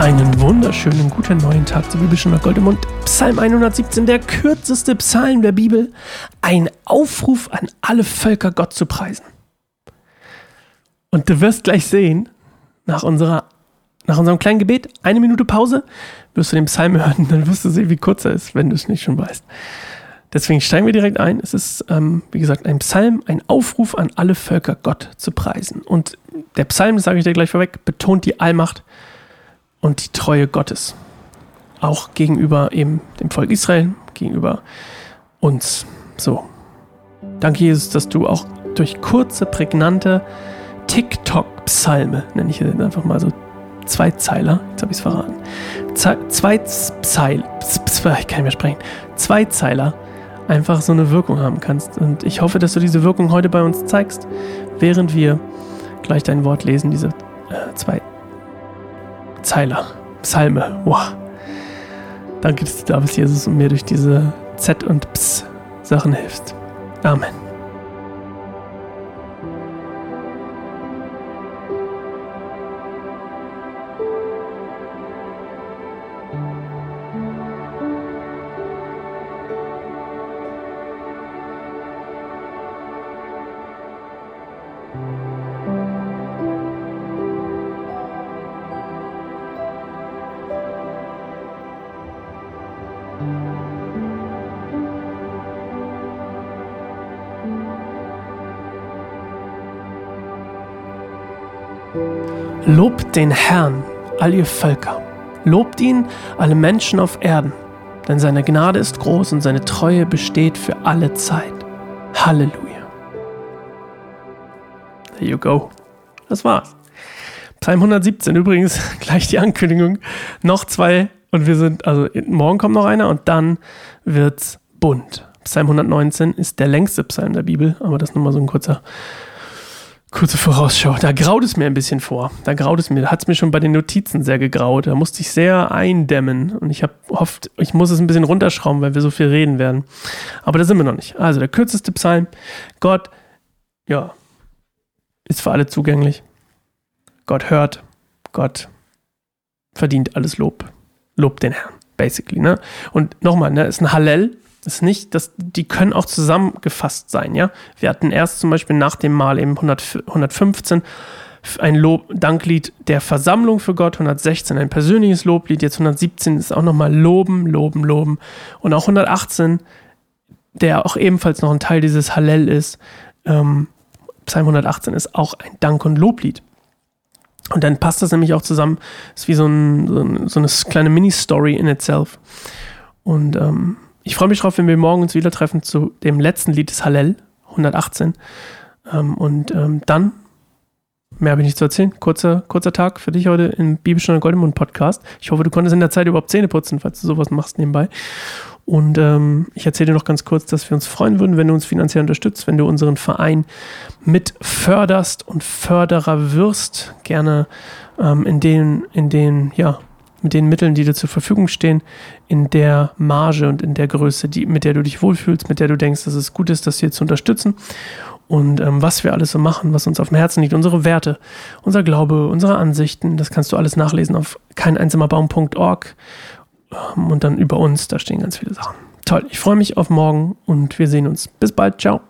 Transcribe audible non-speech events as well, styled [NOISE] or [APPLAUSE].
Einen wunderschönen guten neuen Tag zur Bibel nach Gold im Mund. Psalm 117, der kürzeste Psalm der Bibel. Ein Aufruf an alle Völker, Gott zu preisen. Und du wirst gleich sehen, nach, unserer, nach unserem kleinen Gebet, eine Minute Pause, wirst du den Psalm hören, dann wirst du sehen, wie kurz er ist, wenn du es nicht schon weißt. Deswegen steigen wir direkt ein. Es ist, ähm, wie gesagt, ein Psalm, ein Aufruf an alle Völker, Gott zu preisen. Und der Psalm, das sage ich dir gleich vorweg, betont die Allmacht und die Treue Gottes. Auch gegenüber eben dem Volk Israel, gegenüber uns. So. Danke, Jesus, dass du auch durch kurze, prägnante TikTok-Psalme, nenne ich jetzt einfach mal so Zweizeiler, jetzt habe ich es verraten, zwei Pseil, ich kann nicht mehr sprechen, Zweizeiler einfach so eine Wirkung haben kannst. Und ich hoffe, dass du diese Wirkung heute bei uns zeigst, während wir gleich dein Wort lesen, diese äh, zwei Zeiler, Psalme. Wow. Danke, dass du da bist, Jesus, und mir durch diese Z- und Ps-Sachen hilfst. Amen. Lobt den Herrn, all ihr Völker. Lobt ihn, alle Menschen auf Erden. Denn seine Gnade ist groß und seine Treue besteht für alle Zeit. Halleluja. There you go. Das war's. Psalm 117 übrigens, [LAUGHS] gleich die Ankündigung. Noch zwei und wir sind, also morgen kommt noch einer und dann wird's bunt. Psalm 119 ist der längste Psalm der Bibel, aber das ist nochmal so ein kurzer Kurze Vorausschau. Da graut es mir ein bisschen vor. Da graut es mir. Da hat es mir schon bei den Notizen sehr gegraut. Da musste ich sehr eindämmen. Und ich habe hofft, ich muss es ein bisschen runterschrauben, weil wir so viel reden werden. Aber da sind wir noch nicht. Also der kürzeste Psalm. Gott, ja, ist für alle zugänglich. Gott hört. Gott verdient alles Lob. Lob den Herrn, basically. Ne? Und nochmal, ne, ist ein Hallel ist nicht, dass die können auch zusammengefasst sein, ja. Wir hatten erst zum Beispiel nach dem Mal eben 100, 115 ein Lob, Danklied der Versammlung für Gott, 116 ein persönliches Loblied, jetzt 117 ist auch nochmal Loben, Loben, Loben und auch 118, der auch ebenfalls noch ein Teil dieses Hallel ist, ähm, Psalm 118 ist auch ein Dank- und Loblied. Und dann passt das nämlich auch zusammen, ist wie so, ein, so, ein, so eine kleine Mini-Story in itself. Und ähm, ich freue mich drauf, wenn wir morgen uns wieder treffen zu dem letzten Lied des Hallel, 118. Ähm, und ähm, dann, mehr habe ich nicht zu erzählen, kurzer, kurzer Tag für dich heute im Bibelstunde Goldemund Podcast. Ich hoffe, du konntest in der Zeit überhaupt Zähne putzen, falls du sowas machst nebenbei. Und ähm, ich erzähle dir noch ganz kurz, dass wir uns freuen würden, wenn du uns finanziell unterstützt, wenn du unseren Verein mit förderst und Förderer wirst. Gerne ähm, in den, in den, ja, mit den Mitteln, die dir zur Verfügung stehen, in der Marge und in der Größe, die, mit der du dich wohlfühlst, mit der du denkst, dass es gut ist, das hier zu unterstützen. Und ähm, was wir alles so machen, was uns auf dem Herzen liegt, unsere Werte, unser Glaube, unsere Ansichten, das kannst du alles nachlesen auf keineinsamerbaum.org und dann über uns, da stehen ganz viele Sachen. Toll, ich freue mich auf morgen und wir sehen uns. Bis bald, ciao.